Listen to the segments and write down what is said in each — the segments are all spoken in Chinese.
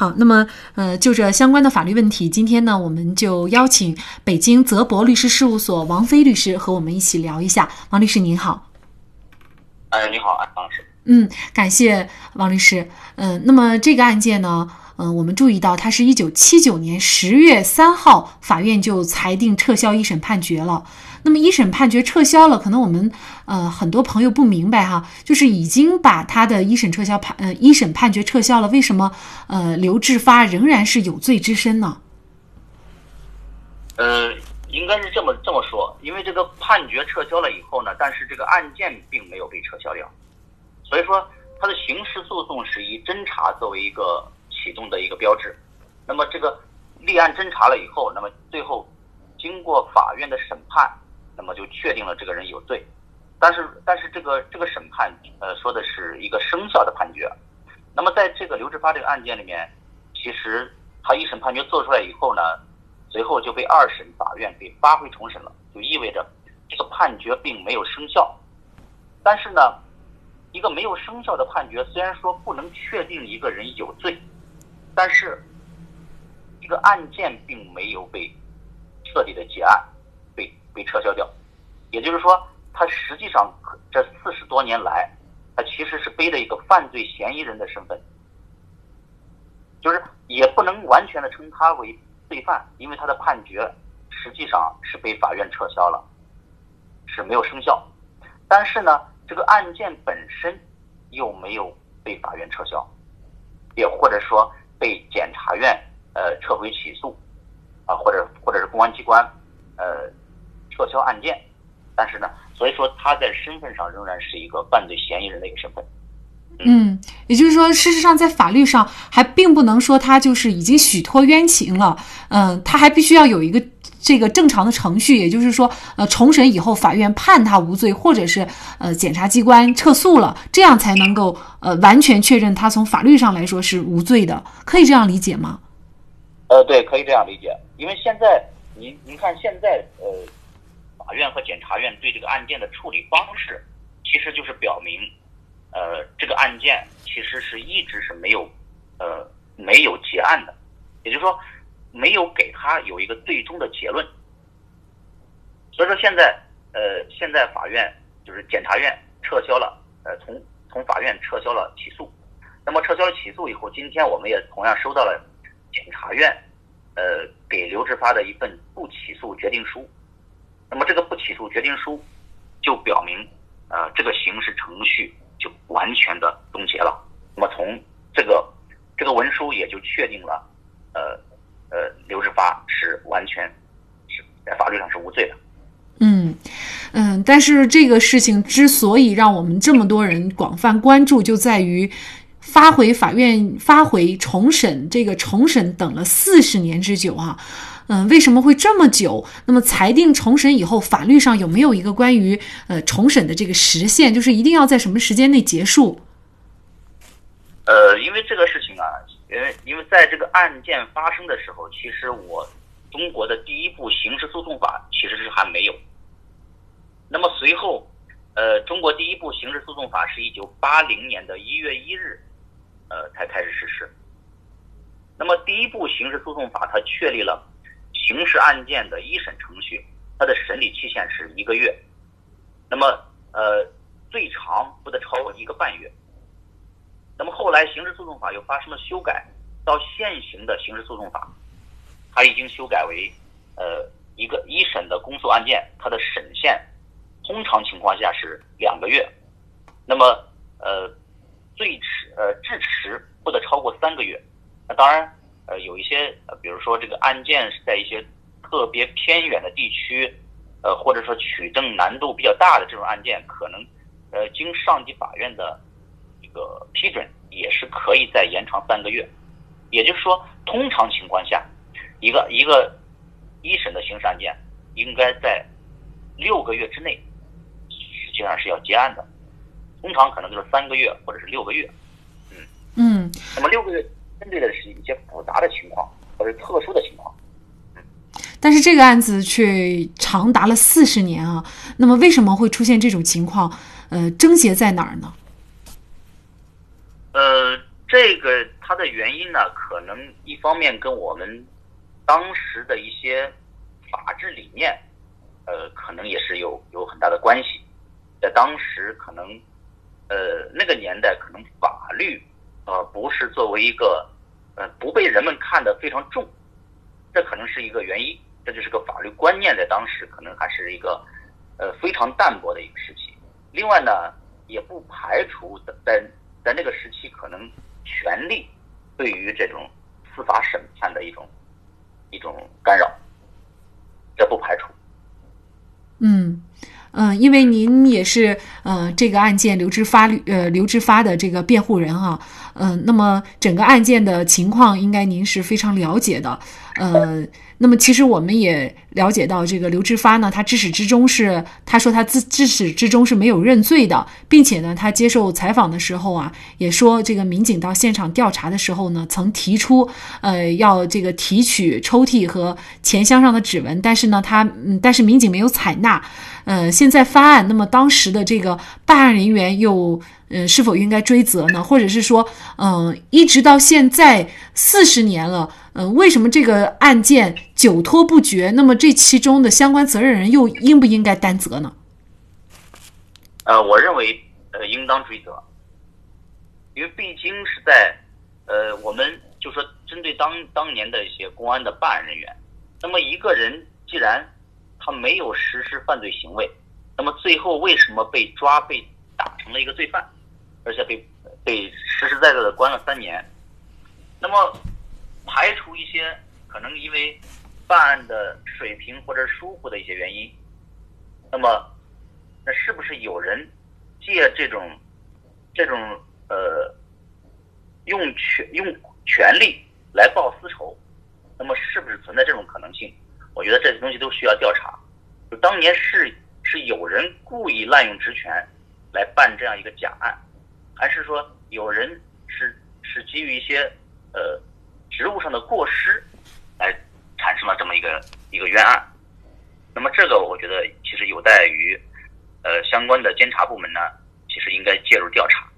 好，那么呃，就这相关的法律问题，今天呢，我们就邀请北京泽博律师事务所王飞律师和我们一起聊一下。王律师您好。哎，你好，王老师。嗯，感谢王律师。嗯，那么这个案件呢，嗯，我们注意到，他是一九七九年十月三号，法院就裁定撤销一审判决了。那么一审判决撤销了，可能我们呃很多朋友不明白哈，就是已经把他的一审撤销判呃一审判决撤销了，为什么呃刘志发仍然是有罪之身呢？呃，应该是这么这么说，因为这个判决撤销了以后呢，但是这个案件并没有被撤销掉，所以说他的刑事诉讼是以侦查作为一个启动的一个标志，那么这个立案侦查了以后，那么最后经过法院的审判。那么就确定了这个人有罪，但是但是这个这个审判呃说的是一个生效的判决，那么在这个刘志发这个案件里面，其实他一审判决做出来以后呢，随后就被二审法院给发回重审了，就意味着这个判决并没有生效。但是呢，一个没有生效的判决虽然说不能确定一个人有罪，但是这个案件并没有被彻底的结案。被被撤销掉，也就是说，他实际上这四十多年来，他其实是背着一个犯罪嫌疑人的身份，就是也不能完全的称他为罪犯，因为他的判决实际上是被法院撤销了，是没有生效。但是呢，这个案件本身又没有被法院撤销，也或者说被检察院呃撤回起诉，啊，或者或者是公安机关呃。撤销案件，但是呢，所以说他在身份上仍然是一个犯罪嫌疑人的一个身份。嗯，也就是说，事实上在法律上还并不能说他就是已经许脱冤情了。嗯，他还必须要有一个这个正常的程序，也就是说，呃，重审以后法院判他无罪，或者是呃检察机关撤诉了，这样才能够呃完全确认他从法律上来说是无罪的。可以这样理解吗？呃，对，可以这样理解。因为现在您您看现在呃。法院和检察院对这个案件的处理方式，其实就是表明，呃，这个案件其实是一直是没有，呃，没有结案的，也就是说，没有给他有一个最终的结论。所以说现在，呃，现在法院就是检察院撤销了，呃，从从法院撤销了起诉。那么撤销了起诉以后，今天我们也同样收到了检察院，呃，给刘志发的一份不起诉决定书。那么这个不起诉决定书，就表明，呃，这个刑事程序就完全的终结了。那么从这个这个文书也就确定了，呃呃，刘志发是完全是在法律上是无罪的。嗯嗯，但是这个事情之所以让我们这么多人广泛关注，就在于发回法院发回重审，这个重审等了四十年之久啊。嗯，为什么会这么久？那么裁定重审以后，法律上有没有一个关于呃重审的这个时限？就是一定要在什么时间内结束？呃，因为这个事情啊，因为因为在这个案件发生的时候，其实我中国的第一部刑事诉讼法其实是还没有。那么随后，呃，中国第一部刑事诉讼法是一九八零年的一月一日，呃，才开始实施。那么第一部刑事诉讼法它确立了。刑事案件的一审程序，它的审理期限是一个月，那么呃最长不得超过一个半月。那么后来刑事诉讼法又发生了修改，到现行的刑事诉讼法，它已经修改为呃一个一审的公诉案件，它的审限通常情况下是两个月，那么呃最迟呃至迟不得超过三个月。那当然。呃，有一些呃，比如说这个案件是在一些特别偏远的地区，呃，或者说取证难度比较大的这种案件，可能呃经上级法院的这个批准，也是可以再延长三个月。也就是说，通常情况下，一个一个一审的刑事案件应该在六个月之内，实际上是要结案的。通常可能就是三个月或者是六个月。嗯嗯。那么六个月。针对的是一些复杂的情况或者特殊的情况，但是这个案子却长达了四十年啊。那么为什么会出现这种情况？呃，症结在哪儿呢？呃，这个它的原因呢，可能一方面跟我们当时的一些法治理念，呃，可能也是有有很大的关系。在当时，可能呃那个年代，可能法律呃不是作为一个呃不被人们看得非常重，这可能是一个原因。这就是个法律观念，在当时可能还是一个呃非常淡薄的一个时期。另外呢，也不排除在在那个时期，可能权力对于这种司法审判的一种一种干扰，这不排除。嗯。嗯，因为您也是呃这个案件刘志发呃刘志发的这个辩护人哈，嗯，那么整个案件的情况应该您是非常了解的，呃。那么其实我们也了解到，这个刘志发呢，他至始至终是他说他自至始至终是没有认罪的，并且呢，他接受采访的时候啊，也说这个民警到现场调查的时候呢，曾提出呃要这个提取抽屉和钱箱上的指纹，但是呢，他嗯，但是民警没有采纳。呃，现在翻案，那么当时的这个办案人员又嗯是否应该追责呢？或者是说，嗯，一直到现在四十年了。嗯，为什么这个案件久拖不决？那么这其中的相关责任人又应不应该担责呢？呃，我认为呃应当追责，因为毕竟是在呃我们就说针对当当年的一些公安的办案人员，那么一个人既然他没有实施犯罪行为，那么最后为什么被抓被打成了一个罪犯，而且被被实实在在的关了三年？那么。排除一些可能因为办案的水平或者疏忽的一些原因，那么那是不是有人借这种这种呃用权用权力来报私仇？那么是不是存在这种可能性？我觉得这些东西都需要调查。就当年是是有人故意滥用职权来办这样一个假案，还是说有人是是基于一些呃？职务上的过失，来产生了这么一个一个冤案。那么这个我觉得其实有待于呃相关的监察部门呢，其实应该介入调查。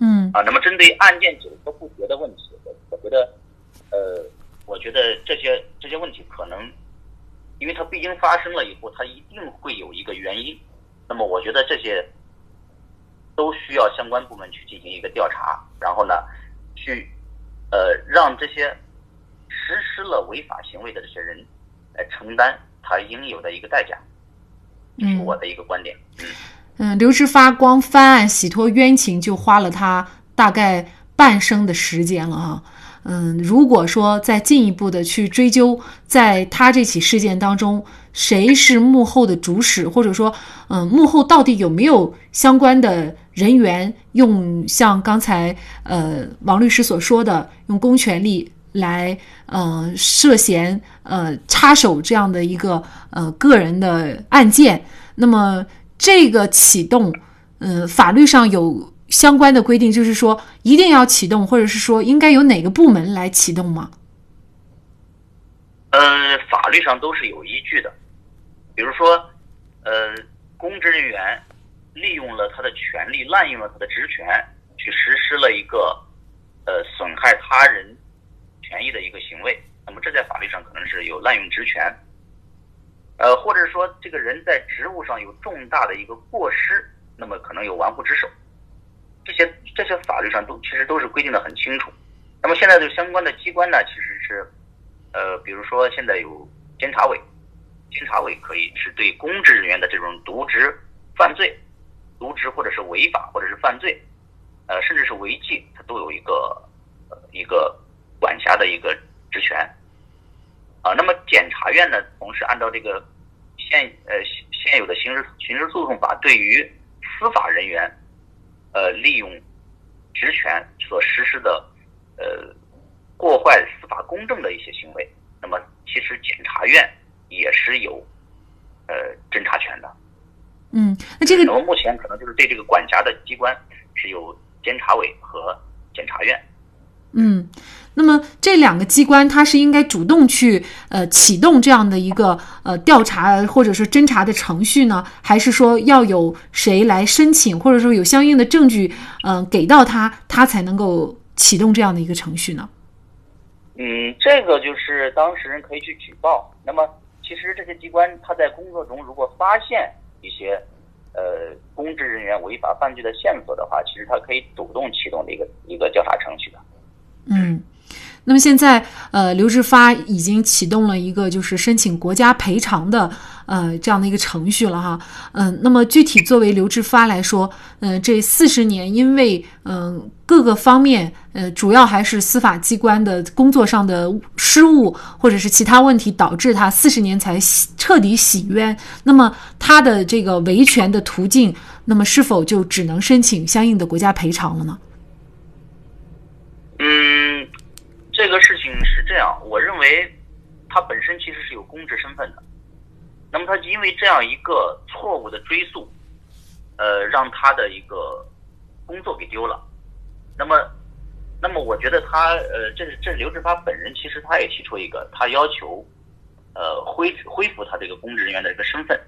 嗯啊，那么针对案件久拖不决的问题，我我觉得呃，我觉得这些这些问题可能，因为它毕竟发生了以后，它一定会有一个原因。那么我觉得这些都需要相关部门去进行一个调查，然后呢去。呃，让这些实施了违法行为的这些人来承担他应有的一个代价，这是我的一个观点。嗯，刘志发光翻案洗脱冤情就花了他大概半生的时间了哈。嗯，如果说再进一步的去追究，在他这起事件当中，谁是幕后的主使，或者说，嗯，幕后到底有没有相关的人员用像刚才呃王律师所说的，用公权力来呃涉嫌呃插手这样的一个呃个人的案件，那么这个启动，呃，法律上有。相关的规定就是说，一定要启动，或者是说应该由哪个部门来启动吗？嗯，法律上都是有依据的。比如说，呃，公职人员利用了他的权利，滥用了他的职权，去实施了一个呃损害他人权益的一个行为，那么这在法律上可能是有滥用职权。呃，或者说这个人在职务上有重大的一个过失，那么可能有玩忽职守。这些这些法律上都其实都是规定的很清楚。那么现在的相关的机关呢，其实是，呃，比如说现在有监察委，监察委可以是对公职人员的这种渎职犯罪、渎职或者是违法或者是犯罪，呃，甚至是违纪，它都有一个一个管辖的一个职权。啊，那么检察院呢，同时按照这个现呃现有的刑事刑事诉讼法，对于司法人员。呃，利用职权所实施的呃破坏司法公正的一些行为，那么其实检察院也是有呃侦查权的。嗯，那这个那么目前可能就是对这个管辖的机关是有监察委和检察院。嗯。那么这两个机关，它是应该主动去呃启动这样的一个呃调查或者是侦查的程序呢，还是说要有谁来申请，或者说有相应的证据嗯给到他，他才能够启动这样的一个程序呢？嗯，这个就是当事人可以去举报。那么，其实这些机关他在工作中如果发现一些呃公职人员违法犯罪的线索的话，其实他可以主动启动的一个一个调查程序的。嗯。那么现在，呃，刘志发已经启动了一个就是申请国家赔偿的，呃，这样的一个程序了哈。嗯，那么具体作为刘志发来说，嗯，这四十年因为嗯各个方面，呃，主要还是司法机关的工作上的失误或者是其他问题导致他四十年才彻底洗冤。那么他的这个维权的途径，那么是否就只能申请相应的国家赔偿了呢？嗯。这个事情是这样，我认为他本身其实是有公职身份的，那么他因为这样一个错误的追诉，呃，让他的一个工作给丢了，那么，那么我觉得他，呃，这是这是刘志发本人其实他也提出一个，他要求，呃，恢恢复他这个公职人员的一个身份，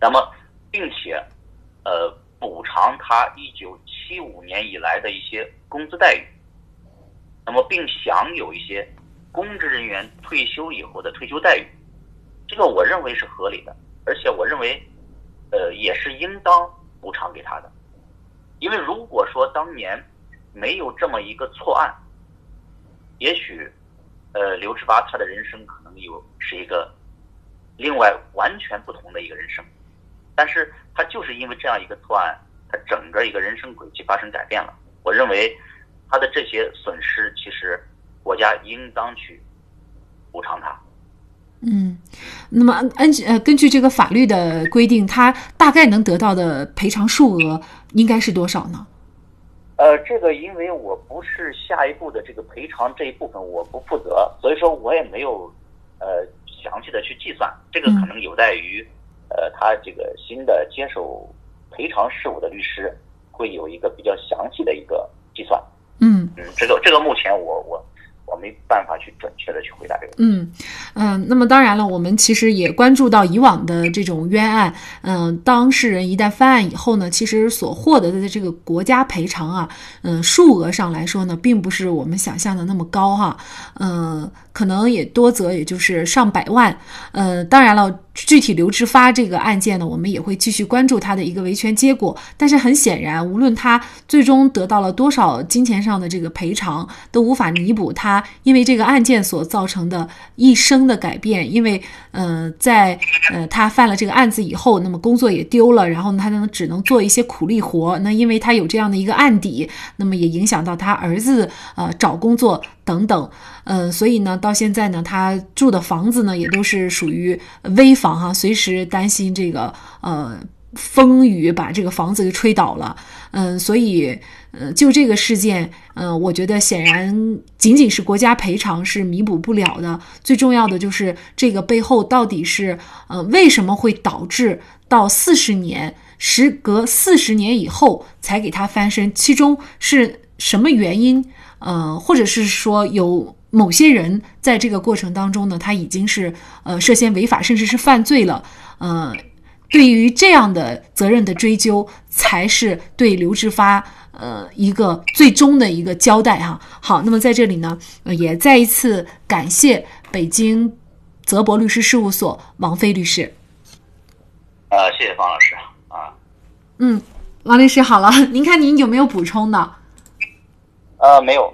那么，并且，呃，补偿他一九七五年以来的一些工资待遇。那么，并享有一些公职人员退休以后的退休待遇，这个我认为是合理的，而且我认为，呃，也是应当补偿给他的。因为如果说当年没有这么一个错案，也许，呃，刘志发他的人生可能有是一个另外完全不同的一个人生，但是他就是因为这样一个错案，他整个一个人生轨迹发生改变了。我认为。他的这些损失，其实国家应当去补偿他。嗯，那么按呃根据这个法律的规定，他大概能得到的赔偿数额应该是多少呢？呃，这个因为我不是下一步的这个赔偿这一部分我不负责，所以说我也没有呃详细的去计算，这个可能有待于呃他这个新的接手赔偿事务的律师会有一个比较详细的一个计算。嗯嗯，这个这个目前我我我没办法去准确的去回答这个。嗯嗯，那么当然了，我们其实也关注到以往的这种冤案，嗯，当事人一旦翻案以后呢，其实所获得的这个国家赔偿啊，嗯，数额上来说呢，并不是我们想象的那么高哈，嗯，可能也多则也就是上百万，呃，当然了。具体刘志发这个案件呢，我们也会继续关注他的一个维权结果。但是很显然，无论他最终得到了多少金钱上的这个赔偿，都无法弥补他因为这个案件所造成的一生的改变。因为，呃，在呃他犯了这个案子以后，那么工作也丢了，然后，他呢只能做一些苦力活。那因为他有这样的一个案底，那么也影响到他儿子呃找工作。等等，嗯，所以呢，到到现在呢，他住的房子呢，也都是属于危房哈，随时担心这个呃风雨把这个房子给吹倒了，嗯，所以，呃，就这个事件，嗯，我觉得显然仅仅是国家赔偿是弥补不了的，最重要的就是这个背后到底是呃为什么会导致到四十年，时隔四十年以后才给他翻身，其中是什么原因？呃，或者是说有某些人在这个过程当中呢，他已经是呃涉嫌违法，甚至是犯罪了。呃，对于这样的责任的追究，才是对刘志发呃一个最终的一个交代哈。好，那么在这里呢，也再一次感谢北京泽博律师事务所王飞律师。呃，谢谢方老师啊。嗯，王律师好了，您看您有没有补充的？呃，没有。